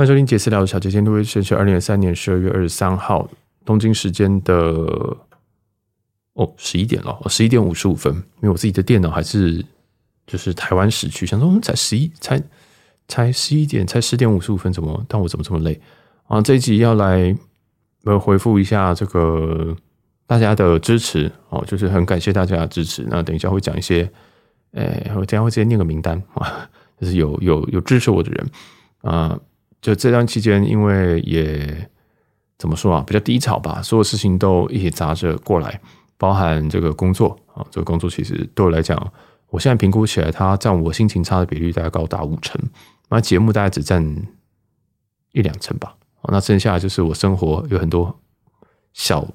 欢迎收听杰私聊小杰，今天录音是二零二三年十二月二十三号东京时间的哦十一点了，十一点五十五分。因为我自己的电脑还是就是台湾时区，想说我们才十一才才十一点，才十点五十五分，怎么？但我怎么这么累啊？这一集要来呃回复一下这个大家的支持哦，就是很感谢大家的支持。那等一下会讲一些，诶，我等下会直接念个名单啊，就是有有有支持我的人啊。就这段期间，因为也怎么说啊，比较低潮吧，所有事情都一起砸着过来，包含这个工作啊，这个工作其实对我来讲，我现在评估起来，它占我心情差的比率大概高达五成，那节目大概只占一两成吧，那剩下就是我生活有很多小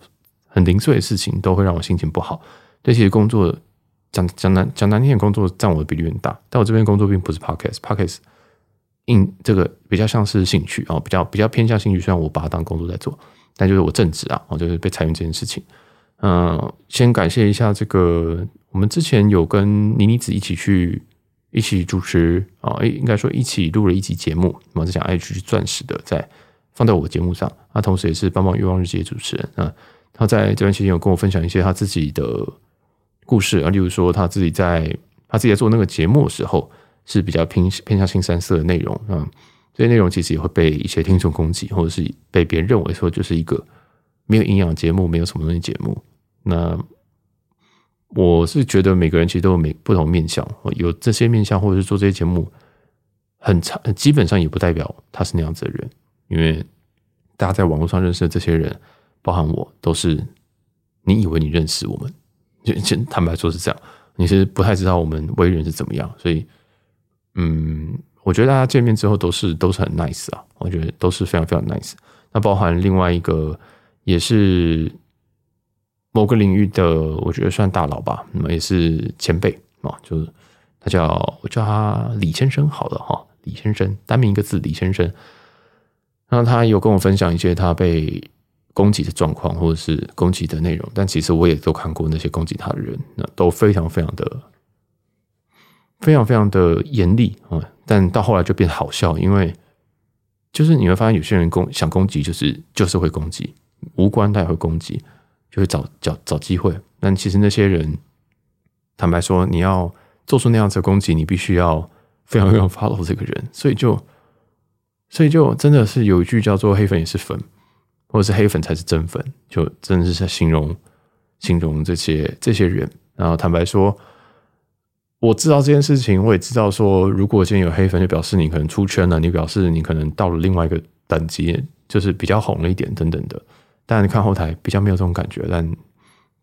很零碎的事情，都会让我心情不好。这其实工作讲讲难讲难听点，工作占我的比率很大，但我这边工作并不是 Podcast，Podcast。应这个比较像是兴趣啊，比较比较偏向兴趣。虽然我把它当工作在做，但就是我正职啊，我就是被裁员这件事情。嗯，先感谢一下这个，我们之前有跟妮妮子一起去一起主持啊，应该说一起录了一集节目，我是讲 IG 钻石的，在放在我节目上。他同时也是帮帮欲望日记的主持人啊，他在这段期间有跟我分享一些他自己的故事啊，例如说他自己在他自己在做那个节目的时候。是比较偏偏向新三色的内容啊，这些内容其实也会被一些听众攻击，或者是被别人认为说就是一个没有营养节目，没有什么东西节目。那我是觉得每个人其实都有每不同面向，有这些面向，或者是做这些节目很长，基本上也不代表他是那样子的人，因为大家在网络上认识的这些人，包含我，都是你以为你认识我们，就坦白说是这样，你是不太知道我们为人是怎么样，所以。嗯，我觉得大家见面之后都是都是很 nice 啊，我觉得都是非常非常 nice。那包含另外一个也是某个领域的，我觉得算大佬吧，那么也是前辈啊，就是他叫我叫他李先生好了哈，李先生单名一个字李先生。然后他有跟我分享一些他被攻击的状况或者是攻击的内容，但其实我也都看过那些攻击他的人，那都非常非常的。非常非常的严厉啊，但到后来就变好笑，因为就是你会发现有些人攻想攻击，就是就是会攻击，无关他也会攻击，就会找找找机会。但其实那些人，坦白说，你要做出那样子的攻击，你必须要非常非常 follow 这个人，所以就所以就真的是有一句叫做“黑粉也是粉”，或者是“黑粉才是真粉”，就真的是在形容形容这些这些人。然后坦白说。我知道这件事情，我也知道说，如果今天有黑粉，就表示你可能出圈了，你表示你可能到了另外一个等级，就是比较红了一点等等的。但看后台比较没有这种感觉，但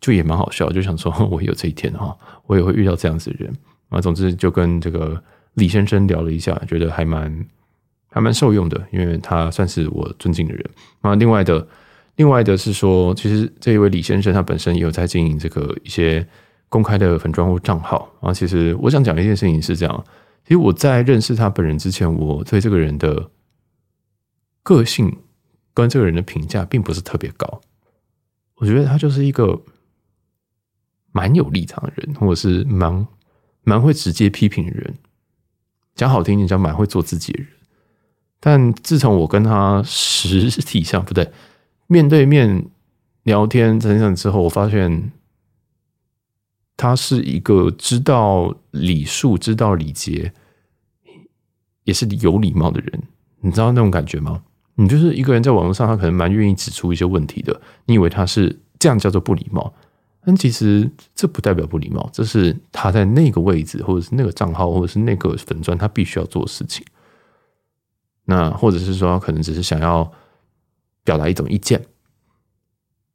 就也蛮好笑，就想说我有这一天哈，我也会遇到这样子的人啊。总之就跟这个李先生聊了一下，觉得还蛮还蛮受用的，因为他算是我尊敬的人啊。另外的，另外的是说，其实这一位李先生他本身也有在经营这个一些。公开的粉专或账号啊，其实我想讲一件事情是这样。其实我在认识他本人之前，我对这个人的个性跟这个人的评价并不是特别高。我觉得他就是一个蛮有立场的人，或者是蛮蛮会直接批评的人。讲好听一点讲，蛮会做自己的人。但自从我跟他实体上不对面对面聊天等等之后，我发现。他是一个知道礼数、知道礼节，也是有礼貌的人。你知道那种感觉吗？你就是一个人在网络上，他可能蛮愿意指出一些问题的。你以为他是这样叫做不礼貌，但其实这不代表不礼貌，这是他在那个位置，或者是那个账号，或者是那个粉专，他必须要做的事情。那或者是说，可能只是想要表达一种意见，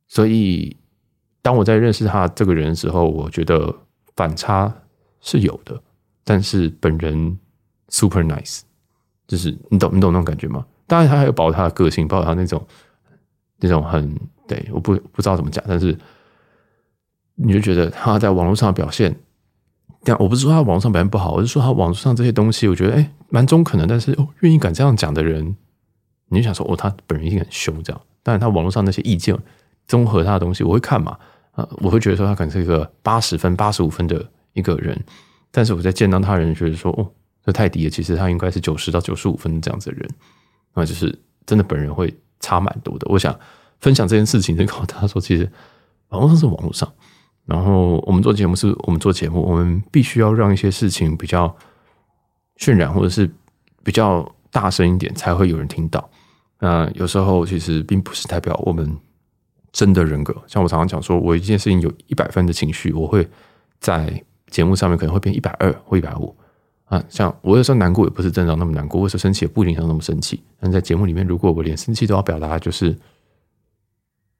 所以。当我在认识他这个人的时候，我觉得反差是有的，但是本人 super nice，就是你懂你懂那种感觉吗？当然，他还有保他的个性，包括他那种那种很对，我不不知道怎么讲，但是你就觉得他在网络上的表现，但我不是说他网络上表现不好，我是说他网络上这些东西，我觉得哎蛮中肯的，但是哦愿意敢这样讲的人，你就想说哦他本人一定很凶这样，当然他网络上那些意见综合他的东西，我会看嘛。啊，我会觉得说他可能是一个八十分、八十五分的一个人，但是我在见到他人，觉得说，哦，这太低了。其实他应该是九十到九十五分这样子的人。那就是真的本人会差蛮多的。我想分享这件事情，就告诉大家说，其实网络上是网络上，然后我们做节目是我们做节目，我们必须要让一些事情比较渲染，或者是比较大声一点，才会有人听到。那有时候其实并不是代表我们真的人格。像我常常讲说，我一件事情有一百分的情绪，我会在节目上面可能会变一百二或一百五。啊，像我有时候难过也不是正常那么难过，我有时候生气也不影响那么生气。但在节目里面，如果我连生气都要表达，就是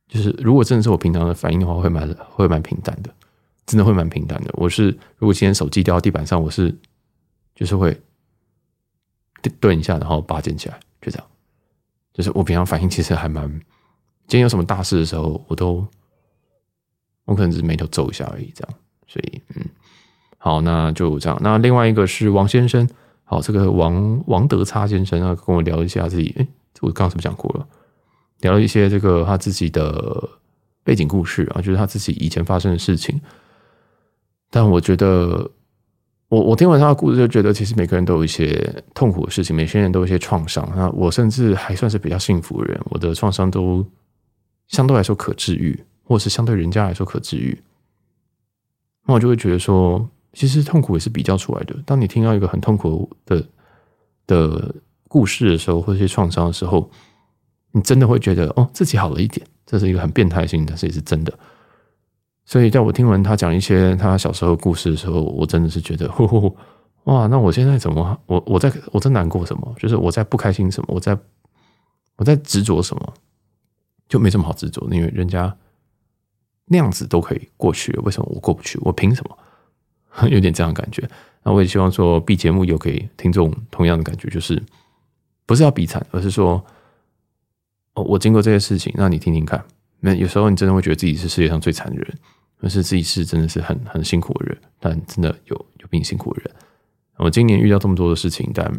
就是，如果真的是我平常的反应的话，会蛮会蛮平淡的，真的会蛮平淡的。我是如果今天手机掉到地板上，我是就是会顿一下，然后把它捡起来，就这样。就是我平常反应其实还蛮，今天有什么大事的时候，我都我可能只是眉头皱一下而已，这样。所以，嗯。好，那就这样。那另外一个是王先生，好，这个王王德差先生，啊跟我聊一下自己。诶，我刚刚是不是讲过了？聊了一些这个他自己的背景故事啊，就是他自己以前发生的事情。但我觉得，我我听完他的故事，就觉得其实每个人都有一些痛苦的事情，每些人都有一些创伤。那我甚至还算是比较幸福的人，我的创伤都相对来说可治愈，或者是相对人家来说可治愈。那我就会觉得说。其实痛苦也是比较出来的。当你听到一个很痛苦的的故事的时候，或者是创伤的时候，你真的会觉得哦，自己好了一点。这是一个很变态性，但是也是真的。所以在我听完他讲一些他小时候故事的时候，我真的是觉得，呼呼哇，那我现在怎么？我我在我在难过什么？就是我在不开心什么？我在我在执着什么？就没什么好执着，因为人家那样子都可以过去，为什么我过不去？我凭什么？有点这样的感觉，那我也希望说，B 节目有给听众同样的感觉，就是不是要比惨，而是说，哦，我经过这些事情，让你听听看。那有时候你真的会觉得自己是世界上最惨的人，而是自己是真的是很很辛苦的人，但真的有有比你辛苦的人。我今年遇到这么多的事情，但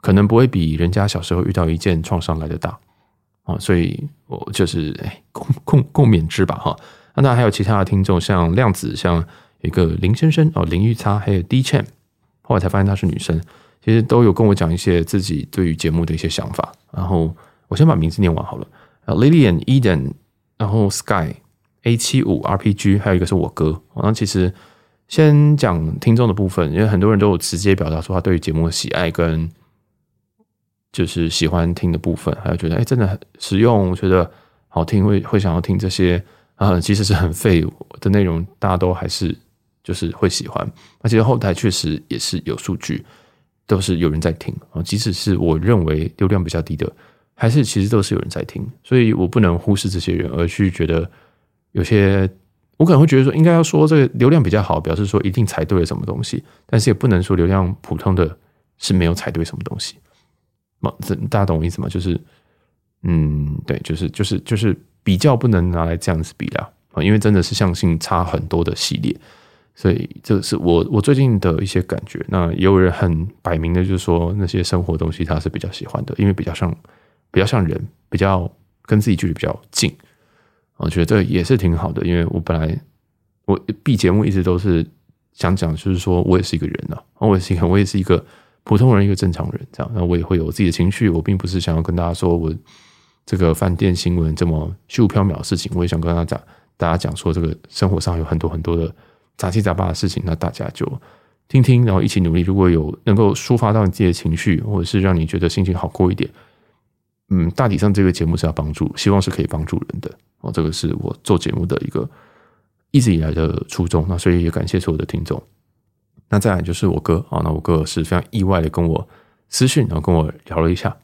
可能不会比人家小时候遇到一件创伤来的大啊，所以我就是哎共共共勉之吧哈。那当然还有其他的听众，像量子，像。一个林先生哦，林玉擦，还有 D Chan，后来才发现她是女生，其实都有跟我讲一些自己对于节目的一些想法。然后我先把名字念完好了，Lilian Eden，然后 Sky A 七五 RPG，还有一个是我哥。那其实先讲听众的部分，因为很多人都有直接表达说他对于节目的喜爱跟就是喜欢听的部分，还有觉得哎真的很实用，我觉得好听，会会想要听这些啊，其实是很废的内容，大家都还是。就是会喜欢，而且后台确实也是有数据，都是有人在听啊。即使是我认为流量比较低的，还是其实都是有人在听，所以我不能忽视这些人，而去觉得有些我可能会觉得说，应该要说这个流量比较好，表示说一定踩对了什么东西，但是也不能说流量普通的是没有踩对什么东西。这大家懂我意思吗？就是，嗯，对，就是就是就是比较不能拿来这样子比啦啊，因为真的是相信差很多的系列。所以这是我我最近的一些感觉。那也有人很摆明的，就是说那些生活东西他是比较喜欢的，因为比较像比较像人，比较跟自己距离比较近。我觉得这也是挺好的，因为我本来我 B 节目一直都是想讲，就是说我也是一个人啊，我也是我也是一个普通人，一个正常人这样。那我也会有自己的情绪，我并不是想要跟大家说我这个饭店新闻这么虚无缥缈的事情，我也想跟大家讲，大家讲说这个生活上有很多很多的。杂七杂八的事情，那大家就听听，然后一起努力。如果有能够抒发到你自己的情绪，或者是让你觉得心情好过一点，嗯，大体上这个节目是要帮助，希望是可以帮助人的哦。这个是我做节目的一个一直以来的初衷。那所以也感谢所有的听众。那再来就是我哥啊，那我哥是非常意外的跟我私讯，然后跟我聊了一下。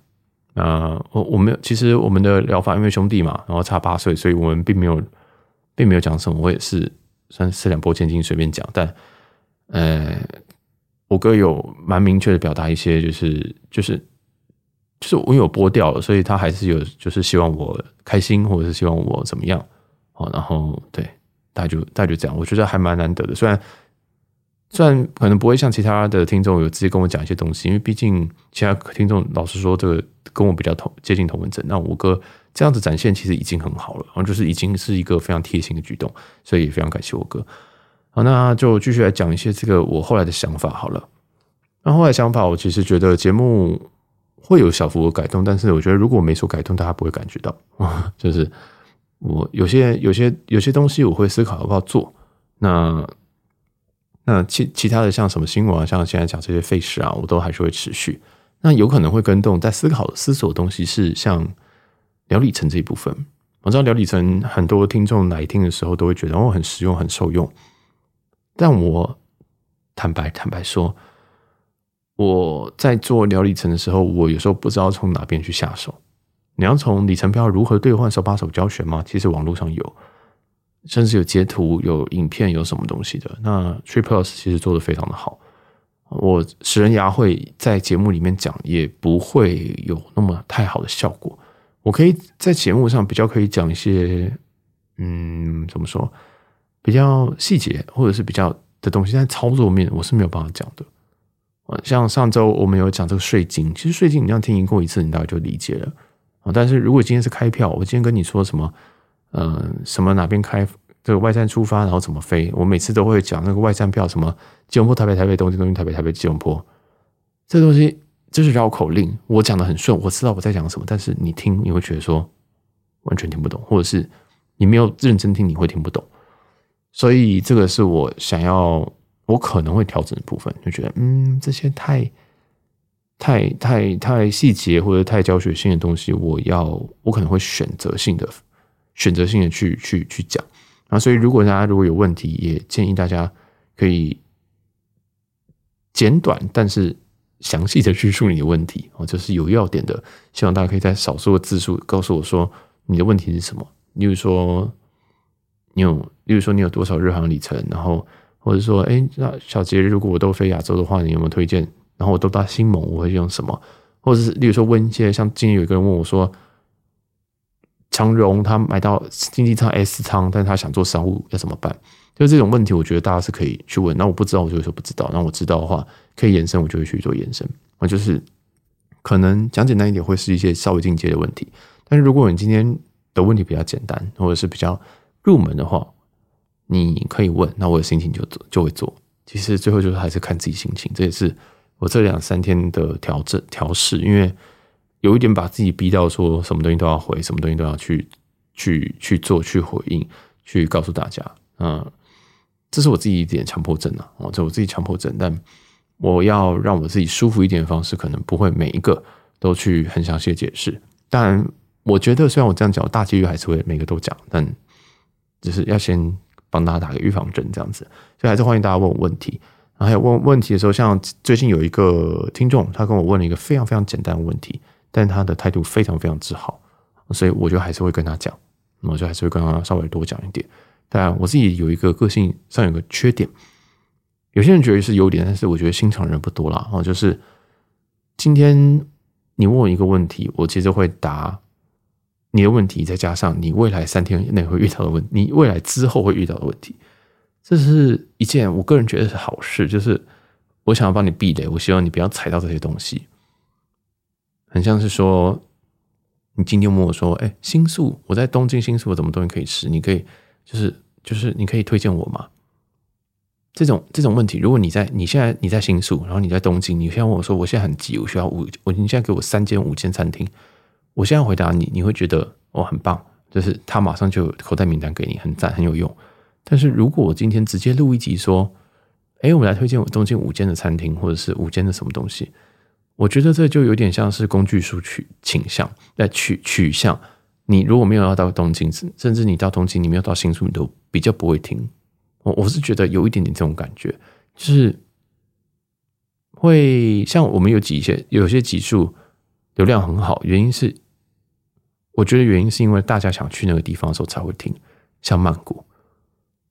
那我我们其实我们的聊法，因为兄弟嘛，然后差八岁，所以我们并没有并没有讲什么。我也是。算四两拨千斤随便讲，但，呃，我哥有蛮明确的表达一些，就是就是就是我有拨掉了，所以他还是有就是希望我开心，或者是希望我怎么样，哦，然后对，大家就大家就这样，我觉得还蛮难得的，虽然虽然可能不会像其他的听众有直接跟我讲一些东西，因为毕竟其他听众老实说，这个跟我比较同接近同温层，那我哥。这样子展现其实已经很好了，然后就是已经是一个非常贴心的举动，所以也非常感谢我哥。好，那就继续来讲一些这个我后来的想法好了。那后来想法，我其实觉得节目会有小幅的改动，但是我觉得如果没说改动，大家不会感觉到。就是我有些有些有些东西我会思考要不要做。那那其其他的像什么新闻啊，像现在讲这些费事啊，我都还是会持续。那有可能会跟动，在思考思索的东西是像聊里程这一部分。我知道聊里程很多听众来听的时候都会觉得哦，很实用很受用，但我坦白坦白说，我在做聊里程的时候，我有时候不知道从哪边去下手。你要从里程标如何兑换手把手教学吗？其实网络上有，甚至有截图、有影片、有什么东西的。那 TripPlus 其实做得非常的好。我食人牙会在节目里面讲，也不会有那么太好的效果。我可以在节目上比较可以讲一些，嗯，怎么说，比较细节或者是比较的东西，但操作面我是没有办法讲的。像上周我们有讲这个税金，其实税金你这样听过一次，你大概就理解了。但是如果今天是开票，我今天跟你说什么，呃，什么哪边开这个外站出发，然后怎么飞，我每次都会讲那个外站票，什么吉隆坡台北台北东京东京台北台北吉隆坡，这东西。就是绕口令，我讲的很顺，我知道我在讲什么，但是你听你会觉得说完全听不懂，或者是你没有认真听你会听不懂，所以这个是我想要我可能会调整的部分，就觉得嗯，这些太太太太细节或者太教学性的东西，我要我可能会选择性的选择性的去去去讲啊，所以如果大家如果有问题，也建议大家可以简短，但是。详细的叙述你的问题哦，就是有要点的，希望大家可以在少数的字数告诉我说你的问题是什么。例如说，你有，例如说你有多少日航里程，然后或者说，哎，那小杰，如果我都飞亚洲的话，你有没有推荐？然后我都搭新盟，我会用什么？或者是例如说问一些，像今天有一个人问我说，长荣他买到经济舱 S 舱，但是他想做商务要怎么办？就这种问题，我觉得大家是可以去问。那我不知道，我就会说不知道。那我知道的话，可以延伸，我就会去做延伸。啊，就是可能讲简单一点，会是一些稍微进阶的问题。但是如果你今天的问题比较简单，或者是比较入门的话，你可以问。那我的心情就做，就会做。其实最后就是还是看自己心情。这也是我这两三天的调整调试，因为有一点把自己逼到说什么东西都要回，什么东西都要去去去做，去回应，去告诉大家。嗯。这是我自己一点强迫症啊，哦，这我自己强迫症，但我要让我自己舒服一点的方式，可能不会每一个都去很详细的解释。但我觉得，虽然我这样讲，大几率还是会每个都讲，但就是要先帮大家打个预防针，这样子。所以还是欢迎大家问我问题。然后还有问问题的时候，像最近有一个听众，他跟我问了一个非常非常简单的问题，但他的态度非常非常之好，所以我就还是会跟他讲，我就还是会跟他稍微多讲一点。但我自己有一个个性上有个缺点，有些人觉得是优点，但是我觉得心肠人不多啦。哦，就是今天你问我一个问题，我其实会答你的问题，再加上你未来三天内会遇到的问题，你未来之后会遇到的问题，这是一件我个人觉得是好事。就是我想要帮你避雷，我希望你不要踩到这些东西。很像是说，你今天问我说：“哎，新宿，我在东京新宿有什么东西可以吃？”你可以。就是就是，你可以推荐我吗？这种这种问题，如果你在你现在你在新宿，然后你在东京，你现在问我说，我现在很急，我需要五，我你现在给我三间五间餐厅，我现在回答你，你会觉得哦很棒，就是他马上就口袋名单给你，很赞很有用。但是如果我今天直接录一集说，哎，我们来推荐我东京五间的餐厅，或者是五间的什么东西，我觉得这就有点像是工具书取倾向来取取向。你如果没有要到东京，甚至你到东京，你没有到新宿，你都比较不会听。我我是觉得有一点点这种感觉，就是会像我们有几些有些集数流量很好，原因是我觉得原因是因为大家想去那个地方的时候才会听。像曼谷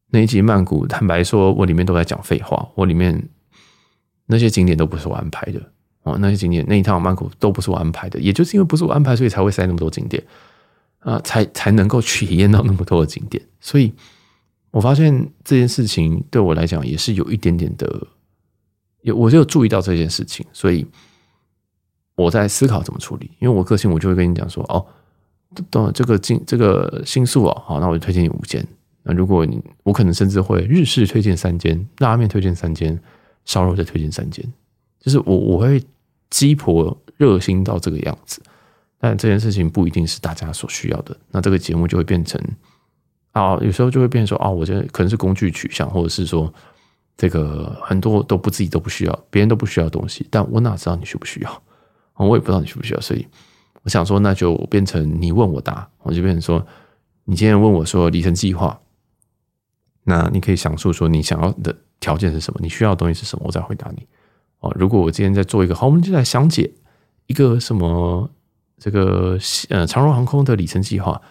那一集曼谷，坦白说，我里面都在讲废话，我里面那些景点都不是我安排的那些景点那一趟曼谷都不是我安排的，也就是因为不是我安排，所以才会塞那么多景点。啊，才才能够体验到那么多的景点，所以我发现这件事情对我来讲也是有一点点的，有我就注意到这件事情，所以我在思考怎么处理。因为我个性，我就会跟你讲说，哦，等这个进这个新宿哦，好，那我就推荐你五间。那如果你我可能甚至会日式推荐三间，拉面推荐三间，烧肉再推荐三间，就是我我会鸡婆热心到这个样子。但这件事情不一定是大家所需要的，那这个节目就会变成啊，有时候就会变成说啊，我觉得可能是工具取向，或者是说这个很多都不自己都不需要，别人都不需要东西，但我哪知道你需不需要？我也不知道你需不需要，所以我想说，那就变成你问我答，我就变成说，你今天问我说里程计划，那你可以想述说你想要的条件是什么，你需要的东西是什么，我再回答你。哦，如果我今天在做一个，好，我们就来详解一个什么。这个呃，长荣航空的里程计划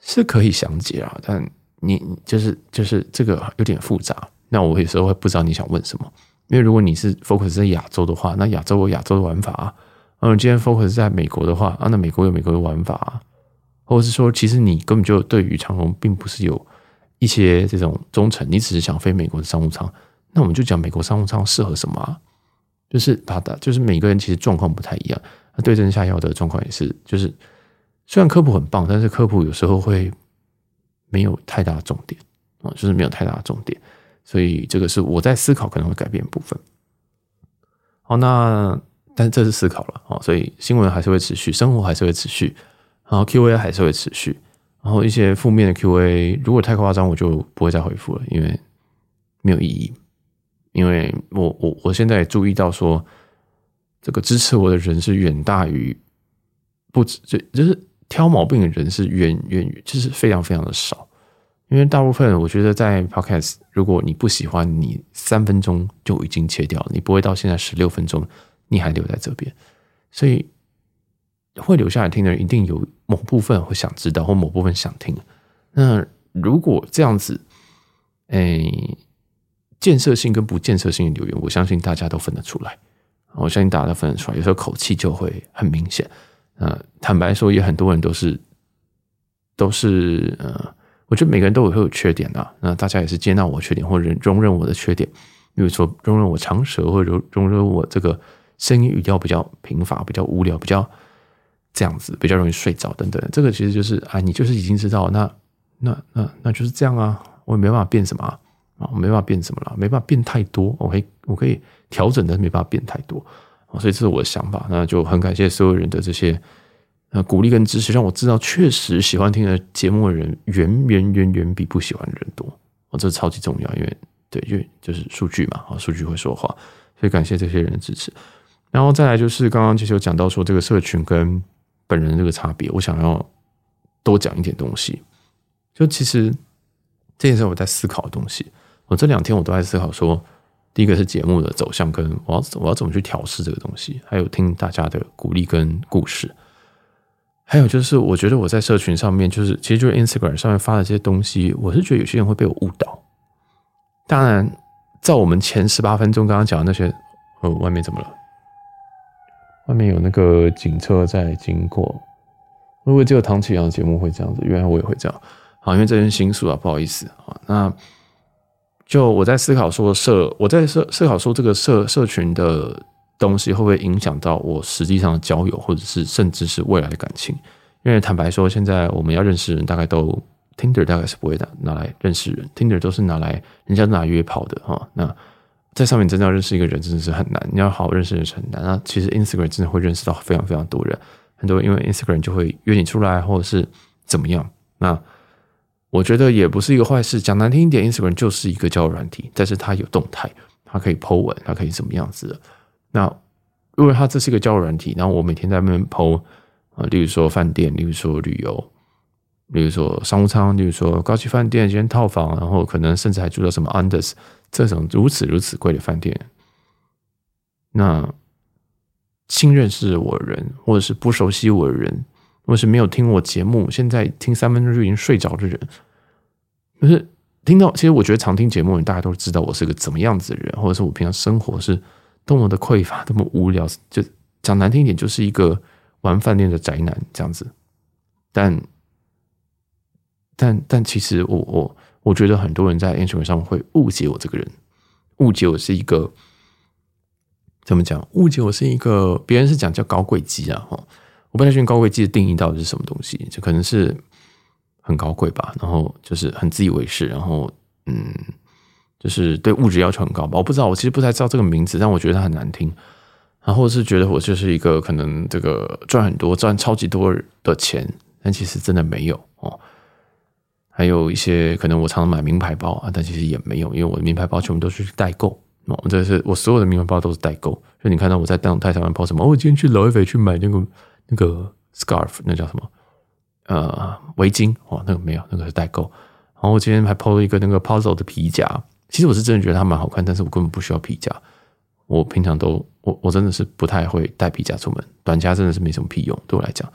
是可以详解啊，但你就是就是这个有点复杂。那我有时候会不知道你想问什么，因为如果你是 focus 在亚洲的话，那亚洲有亚洲的玩法啊。嗯，今天 focus 在美国的话啊，那美国有美国的玩法啊。或者是说，其实你根本就对于长荣并不是有一些这种忠诚，你只是想飞美国的商务舱，那我们就讲美国商务舱适合什么啊？就是它的，就是每个人其实状况不太一样。那对症下药的状况也是，就是虽然科普很棒，但是科普有时候会没有太大的重点啊，就是没有太大的重点，所以这个是我在思考可能会改变部分。好，那但这是思考了啊，所以新闻还是会持续，生活还是会持续，然后 Q&A 还是会持续，然后一些负面的 Q&A 如果太夸张，我就不会再回复了，因为没有意义。因为我我我现在也注意到说。这个支持我的人是远大于不止，就就是挑毛病的人是远远，就是非常非常的少。因为大部分我觉得在 Podcast，如果你不喜欢，你三分钟就已经切掉了，你不会到现在十六分钟你还留在这边。所以会留下来听的人，一定有某部分会想知道，或某部分想听。那如果这样子，哎，建设性跟不建设性的留言，我相信大家都分得出来。我相信大家都分得出来，有时候口气就会很明显。呃，坦白说，也很多人都是都是呃，我觉得每个人都有会有缺点的。那大家也是接纳我缺点，或者容忍我的缺点，比如说容忍我长舌，或者容容忍我这个声音语调比较贫乏、比较无聊、比较这样子，比较容易睡着等等。这个其实就是啊，你就是已经知道，那那那那就是这样啊，我也没办法变什么啊，我没办法变什么了，没办法变太多。我可以，我可以。调整的没办法变太多，所以这是我的想法。那就很感谢所有人的这些呃鼓励跟支持，让我知道确实喜欢听的节目的人远远远远比不喜欢的人多。哦，这超级重要，因为对，因为就是数据嘛，啊，数据会说话，所以感谢这些人的支持。然后再来就是刚刚其实有讲到说这个社群跟本人这个差别，我想要多讲一点东西。就其实这件事我在思考的东西，我这两天我都在思考说。第一个是节目的走向，跟我要我要怎么去调试这个东西，还有听大家的鼓励跟故事，还有就是我觉得我在社群上面，就是其实就是 Instagram 上面发的这些东西，我是觉得有些人会被我误导。当然，在我们前十八分钟刚刚讲的那些，呃，外面怎么了？外面有那个警车在经过。会不会只有唐启阳的节目会这样子？原来我也会这样。好，因为这是新书啊，不好意思啊。那。就我在思考说社，我在思思考说这个社社群的东西会不会影响到我实际上的交友，或者是甚至是未来的感情？因为坦白说，现在我们要认识人，大概都 Tinder 大概是不会拿拿来认识人，Tinder 都是拿来人家拿约炮的哈。那在上面真的要认识一个人，真的是很难。你要好好认识人是很难。那其实 Instagram 真的会认识到非常非常多人，很多因为 Instagram 就会约你出来，或者是怎么样。那我觉得也不是一个坏事。讲难听一点，Instagram 就是一个交友软体，但是它有动态，它可以 po 文，它可以什么样子的。那如果它这是一个交友软体，然后我每天在那边 po 啊，例如说饭店，例如说旅游，例如说商务舱，例如说高级饭店一、间套房，然后可能甚至还住到什么 Under's 这种如此如此贵的饭店。那新认识我的人，或者是不熟悉我的人，或是没有听我节目，现在听三分钟就已经睡着的人。就是听到，其实我觉得常听节目，大家都知道我是个怎么样子的人，或者是我平常生活是多么的匮乏，多么无聊。就讲难听一点，就是一个玩饭店的宅男这样子。但但但其实我我我觉得很多人在 Instagram 上会误解我这个人，误解我是一个怎么讲？误解我是一个别人是讲叫高贵鸡啊，哈，我不太确定高贵鸡的定义到底是什么东西，就可能是。很高贵吧，然后就是很自以为是，然后嗯，就是对物质要求很高吧。我不知道，我其实不太知道这个名字，但我觉得它很难听。然后是觉得我就是一个可能这个赚很多、赚超级多的钱，但其实真的没有哦。还有一些可能我常常买名牌包啊，但其实也没有，因为我的名牌包全部都是代购哦。这是我所有的名牌包都是代购，就你看到我在动态上面 po 什么？哦，我今天去老 F 去买那个那个 scarf，那叫什么？呃，围巾哦，那个没有，那个是代购。然后我今天还 po 了一个那个 puzzle 的皮夹，其实我是真的觉得它蛮好看，但是我根本不需要皮夹。我平常都我我真的是不太会带皮夹出门，短夹真的是没什么屁用，对我来讲。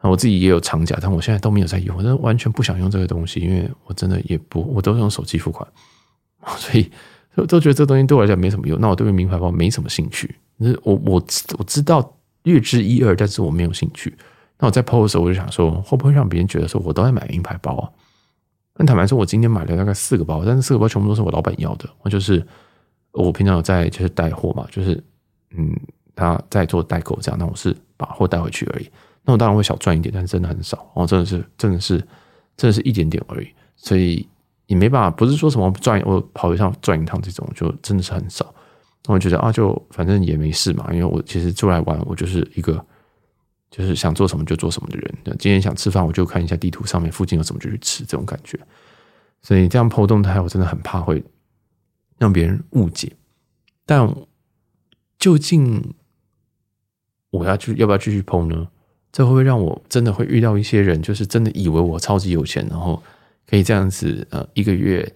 我自己也有长夹，但我现在都没有在用，我真的完全不想用这个东西，因为我真的也不，我都用手机付款，所以都都觉得这东西对我来讲没什么用。那我对于名牌包没什么兴趣，就是我我我知道略知一二，但是我没有兴趣。那我在 PO 的时候，我就想说，会不会让别人觉得说我都在买名牌包啊？那坦白说，我今天买了大概四个包，但是四个包全部都是我老板要的，我就是。我平常有在就是带货嘛，就是嗯，他在做代购这样，那我是把货带回去而已。那我当然会小赚一点，但是真的很少哦，真的是真的是真的是一点点而已。所以也没办法，不是说什么赚我跑一趟赚一趟这种，就真的是很少。我觉得啊，就反正也没事嘛，因为我其实出来玩，我就是一个就是想做什么就做什么的人。今天想吃饭，我就看一下地图上面附近有什么就去吃，这种感觉。所以这样剖动态，我真的很怕会。让别人误解，但究竟我要去要不要继续剖呢？这会不会让我真的会遇到一些人，就是真的以为我超级有钱，然后可以这样子呃一个月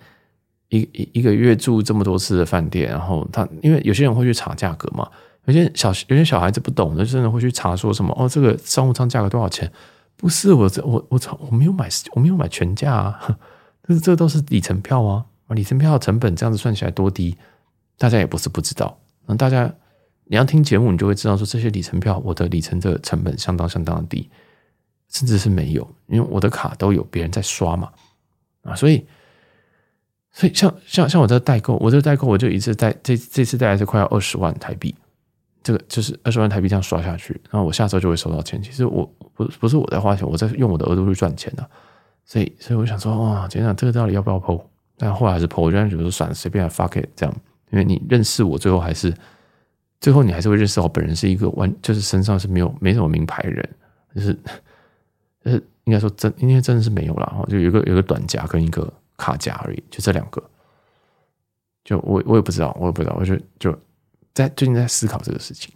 一一一个月住这么多次的饭店，然后他因为有些人会去查价格嘛，有些小有些小孩子不懂的，真的会去查说什么哦，这个商务舱价格多少钱？不是我这我我操我没有买我没有买全价啊，这这都是里程票啊。里程票的成本这样子算起来多低，大家也不是不知道。那大家你要听节目，你就会知道说，这些里程票，我的里程的成本相当相当的低，甚至是没有，因为我的卡都有别人在刷嘛。啊，所以所以像像像我这个代购，我这个代购我就一次带这这次带来是快要二十万台币，这个就是二十万台币这样刷下去，然后我下周就会收到钱。其实我不不是我在花钱，我在用我的额度去赚钱的。所以所以我想说，哇，天呐，这个到底要不要 PO？但后来还是 po，我就觉得说算了，随便 fuck it 这样，因为你认识我，最后还是最后你还是会认识我本人是一个完，就是身上是没有没什么名牌人，就是 就是应该说真，应该真的是没有啦，就有一个有个短夹跟一个卡夹而已，就这两个，就我我也不知道，我也不知道，我就就在最近在思考这个事情，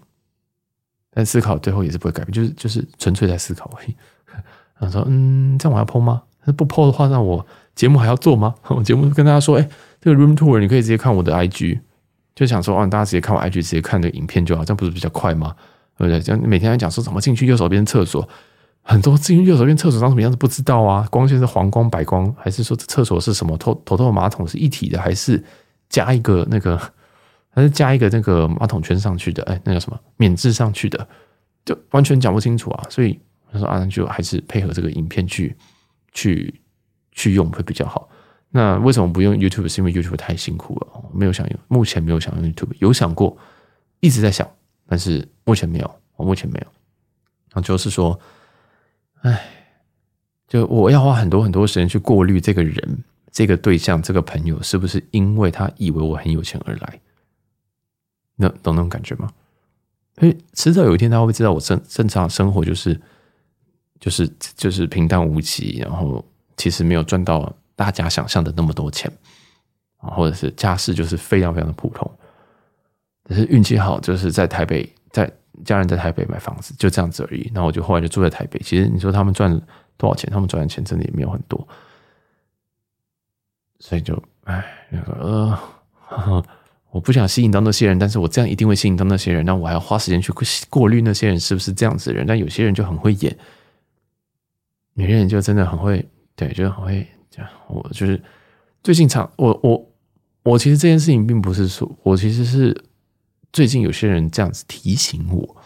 但思考最后也是不会改变，就是就是纯粹在思考而已。然后说嗯，这样我要剖吗那？不剖的话，那我。节目还要做吗？我节目跟大家说，哎、这个 room tour 你可以直接看我的 IG，就想说，哦，大家直接看我 IG，直接看这个影片就好，这样不是比较快吗？对不对？这样每天来讲说怎么进去右手边厕所，很多进去右手边厕所长什么样子不知道啊？光线是黄光、白光，还是说厕所是什么？头头头马桶是一体的，还是加一个那个，还是加一个那个马桶圈上去的？哎，那叫什么？免治上去的，就完全讲不清楚啊！所以他说啊，那就还是配合这个影片去去。去用会比较好。那为什么不用 YouTube？是因为 YouTube 太辛苦了，没有想用。目前没有想用 YouTube，有想过，一直在想，但是目前没有。我目前没有。然后就是说，哎，就我要花很多很多时间去过滤这个人、这个对象、这个朋友，是不是因为他以为我很有钱而来？那懂那种感觉吗？因为迟早有一天他会知道我正正常生活就是就是就是平淡无奇，然后。其实没有赚到大家想象的那么多钱，或者是家世就是非常非常的普通，只是运气好，就是在台北，在家人在台北买房子，就这样子而已。然后我就后来就住在台北。其实你说他们赚多少钱？他们赚的钱真的也没有很多，所以就哎，那个呃，我不想吸引到那些人，但是我这样一定会吸引到那些人。那我还要花时间去过滤那些人是不是这样子的人？但有些人就很会演，有些人就真的很会。对，就很会这样。我就是最近常我我我其实这件事情并不是说，我其实是最近有些人这样子提醒我，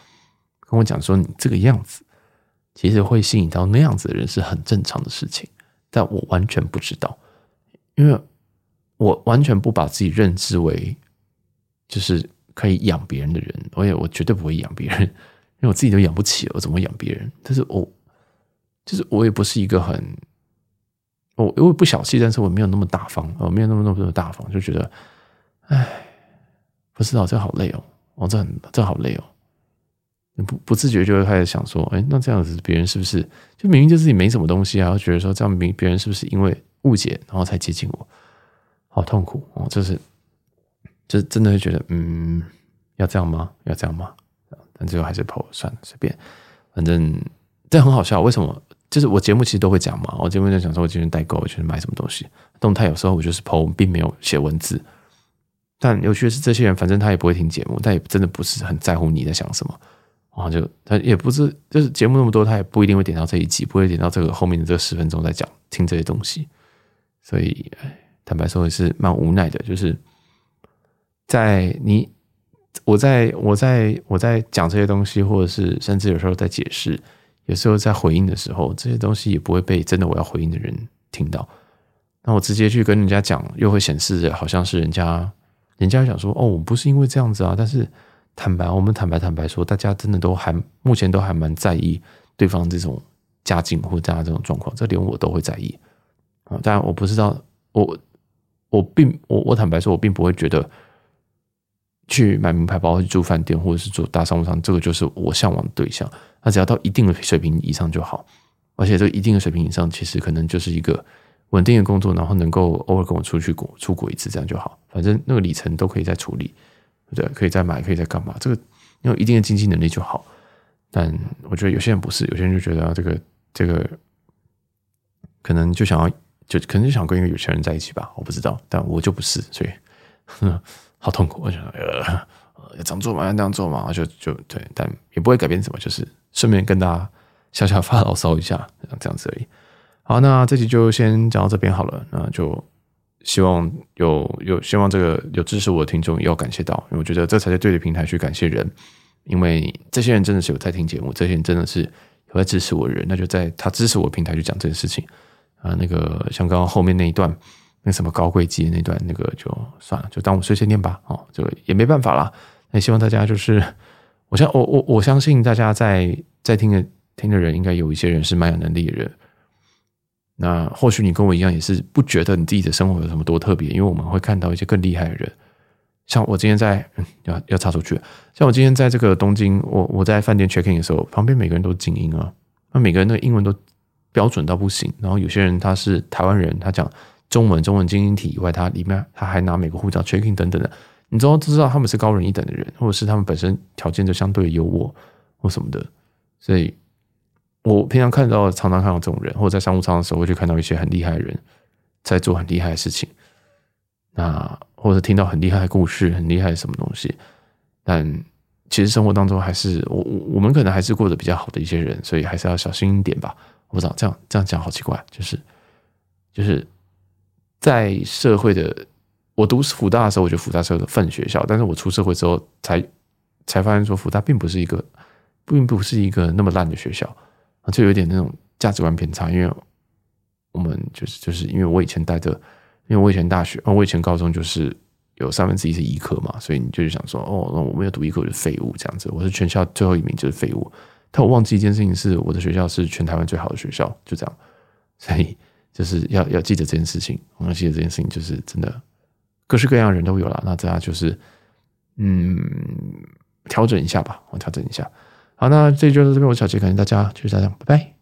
跟我讲说，你这个样子其实会吸引到那样子的人是很正常的事情，但我完全不知道，因为我完全不把自己认知为就是可以养别人的人，我也我绝对不会养别人，因为我自己都养不起，我怎么养别人？但是我就是我也不是一个很。我我不小气，但是我没有那么大方，我没有那么那么大方，就觉得，哎，不知道这好累哦。哦，这很这好累哦。你不不自觉就会开始想说，哎，那这样子别人是不是就明明就自己没什么东西啊？然后觉得说这样别别人是不是因为误解然后才接近我？好痛苦哦！就是就真的会觉得，嗯，要这样吗？要这样吗？但最后还是跑算了，随便，反正这很好笑。为什么？就是我节目其实都会讲嘛，我节目就讲说我今天代购，我今天买什么东西。动态有时候我就是 po，并没有写文字。但有趣的是，这些人反正他也不会听节目，但也真的不是很在乎你在想什么。然后就他也不是，就是节目那么多，他也不一定会点到这一集，不会点到这个后面的这十分钟在讲听这些东西。所以，坦白说也是蛮无奈的，就是在你我在我在我在讲这些东西，或者是甚至有时候在解释，有时候在回应的时候，这些东西也不会被真的我要回应的人听到。那我直接去跟人家讲，又会显示好像是人家人家想说哦，我不是因为这样子啊，但是。坦白，我们坦白坦白说，大家真的都还目前都还蛮在意对方这种家境或者大家这种状况，这连我都会在意啊。当然，我不知道，我我并我我坦白说，我并不会觉得去买名牌包、去住饭店或者是做大商务舱，这个就是我向往的对象。那只要到一定的水平以上就好，而且这一定的水平以上，其实可能就是一个稳定的工作，然后能够偶尔跟我出去过出国一次，这样就好。反正那个里程都可以再处理。对，可以再买，可以再干嘛？这个有一定的经济能力就好。但我觉得有些人不是，有些人就觉得这个这个可能就想要，就可能就想跟一个有钱人在一起吧。我不知道，但我就不是，所以呵 好痛苦。我想呃，要这样做嘛，要那样做嘛，就就对，但也不会改变什么，就是顺便跟大家小小发牢骚一下，这样子而已。好，那这集就先讲到这边好了，那就。希望有有希望这个有支持我的听众也要感谢到，因为我觉得这才是对的平台去感谢人，因为这些人真的是有在听节目，这些人真的是有在支持我的人，那就在他支持我平台去讲这件事情啊。那个像刚刚后面那一段，那什么高贵鸡那段，那个就算了，就当我碎碎念吧。哦，这个也没办法啦。那希望大家就是，我相我我我相信大家在在听的听的人，应该有一些人是蛮有能力的人。那或许你跟我一样，也是不觉得你自己的生活有什么多特别，因为我们会看到一些更厉害的人。像我今天在，要要插出去。像我今天在这个东京，我我在饭店 check in 的时候，旁边每个人都精英啊，那每个人的英文都标准到不行。然后有些人他是台湾人，他讲中文，中文精英体以外，他里面他还拿美国护照 check in 等等的，你都知道他们是高人一等的人，或者是他们本身条件就相对优渥或什么的，所以。我平常看到，常常看到这种人，或者在商务舱的时候，会去看到一些很厉害的人在做很厉害的事情。那或者听到很厉害的故事，很厉害的什么东西。但其实生活当中，还是我我我们可能还是过得比较好的一些人，所以还是要小心一点吧。我不知道这样这样讲好奇怪，就是就是在社会的，我读辅大的时候，我觉得辅大是个粪学校，但是我出社会之后才才发现说，辅大并不是一个，并不是一个那么烂的学校。就有点那种价值观偏差，因为我们就是就是因为我以前带的，因为我以前大学，我以前高中就是有三分之一是医科嘛，所以你就是想说，哦，那我没有读医科，就是废物这样子。我是全校最后一名，就是废物。但我忘记一件事情是，我的学校是全台湾最好的学校，就这样。所以就是要要记得这件事情，我要记得这件事情，就是真的各式各样的人都有了。那大家就是嗯，调整一下吧，我调整一下。好，那这就是这边我小杰，感谢大家，谢谢大家，拜拜。